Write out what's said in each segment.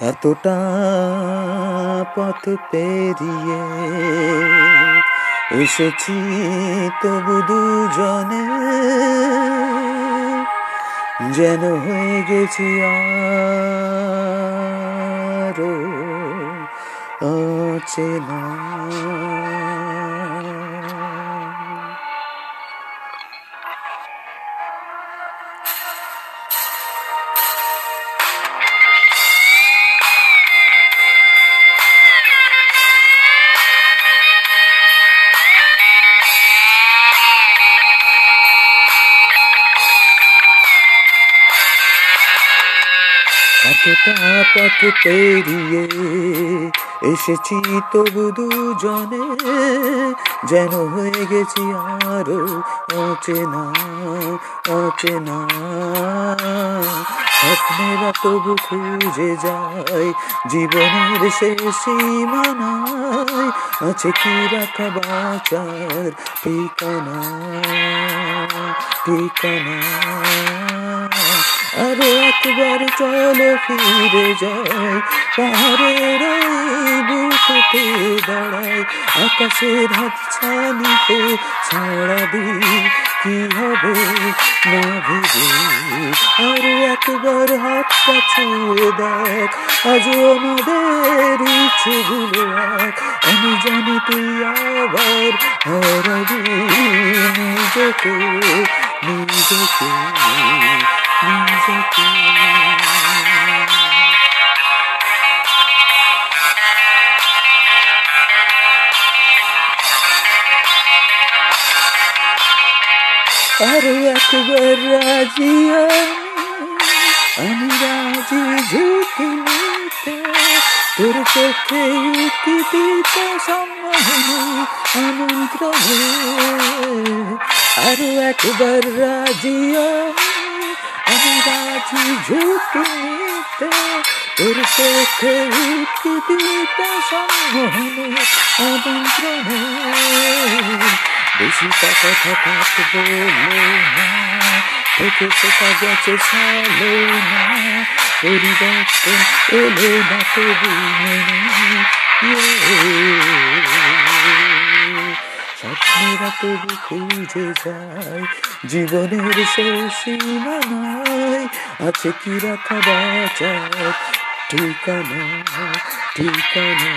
এতটা পথ পেরিয়ে এসেছি তবু দুজনে। যেন হয়ে গেছি আরও অচেনা। এতটা পথ পেরিয়ে এসেছি তবু দুজনে, যেন হয়ে গেছি আরও অচেনা অচেনা। স্বপ্নেরা তবু খুঁজে যায়, জীবনের শেষ সীমানায় আছে কি রাখা বাঁচার ঠিকানা ঠিকানা। আরও একবার চলো ফিরে যাই। পাহাড়ের বুকতে দাঁড়াই। আকাশের হাত ছানিতে ছাড়া দি কি হবে? না ভেবে আরও একবার হাতটা ছুঁয়ে দেখ। আজ আমাদের ইচ্ছেগুলো এক। আমি জানি তুই আবার হারাবি নিজেকে নিজেকে। নিজেকে আরও একবার রাজি আমি রাজি ঝুঁকি নিতে তোর চোখে উকি দিতে সম্মানে আমন্ত্রণে আরও একবার রাজি আমি রাজি ঝুঁকি নিতে তোর চোখে উকি দিতে সম্মানে আমন্ত্রণে বেশি কথা থাকব না থেকে সেটা গেছে সালো না পরিবর্তন এলো না তবু স্বপ্নেরা তবু খুঁজে যায় জীবনের শেষ সীমানায় আছে কি রাখা বাঁচার ঠিকানা ঠিকানা।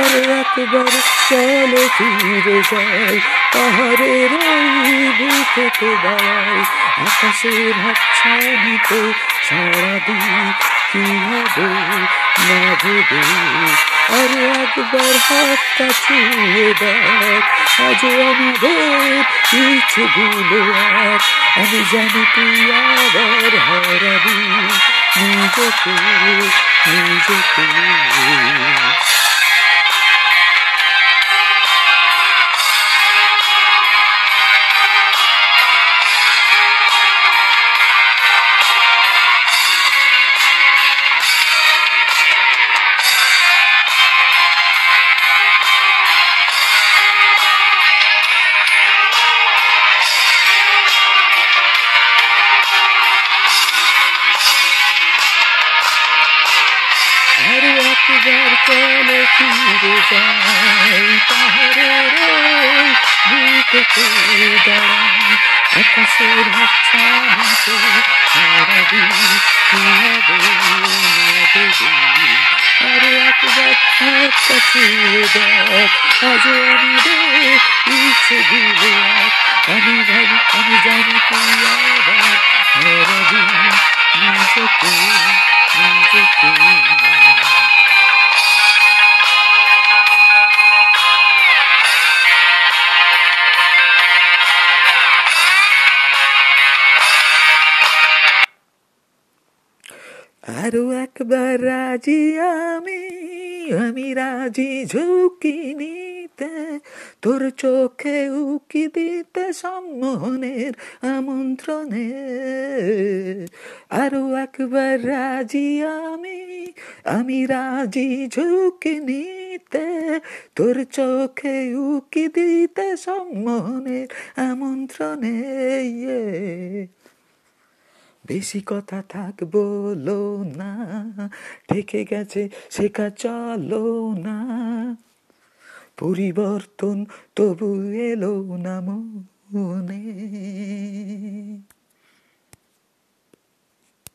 আর একবার চলো ফিরে যাই, পাহাড়ের বুকেতে দাঁড়াই, আকাশের হাত ছানিতে সারা দিই, কি হবে, না ভেবে আর একবার হাতটা ছুঁয়ে দেখ, আজ আমাদের ইচ্ছেগুলো এক। আমি জানি তুই আবার হারাবি, নিজেকে নিজেকে। একবার চলো ফিরে যাই পাহাড়ের ওই বুকেতে দাঁড়াই আকাশের হাত ছানিতে সারা দিন কি হবে না দেবে আর একবার হাতটা ছুঁয়ে দেখ আজ আমাদের ইচ্ছেগুলো এক আমি ভাবি আমি জানি তুই আবার হারাবি নিজেকে নিজেকে আরও একবার রাজি আমি আমি রাজি ঝুঁকি নিতে। তোর চোখে উকি দিতে সম্মোহনের আমন্ত্রণে। আরও একবার রাজি আমি আমি রাজি ঝুঁকি নিতে। তোর চোখে উকি দিতে সম্মোহনের আমন্ত্রণে ইয়ে। বেশি কথা থাকব না। থেকে গেছে শেখা চলো না। পরিবর্তন তবু এলো না মনে।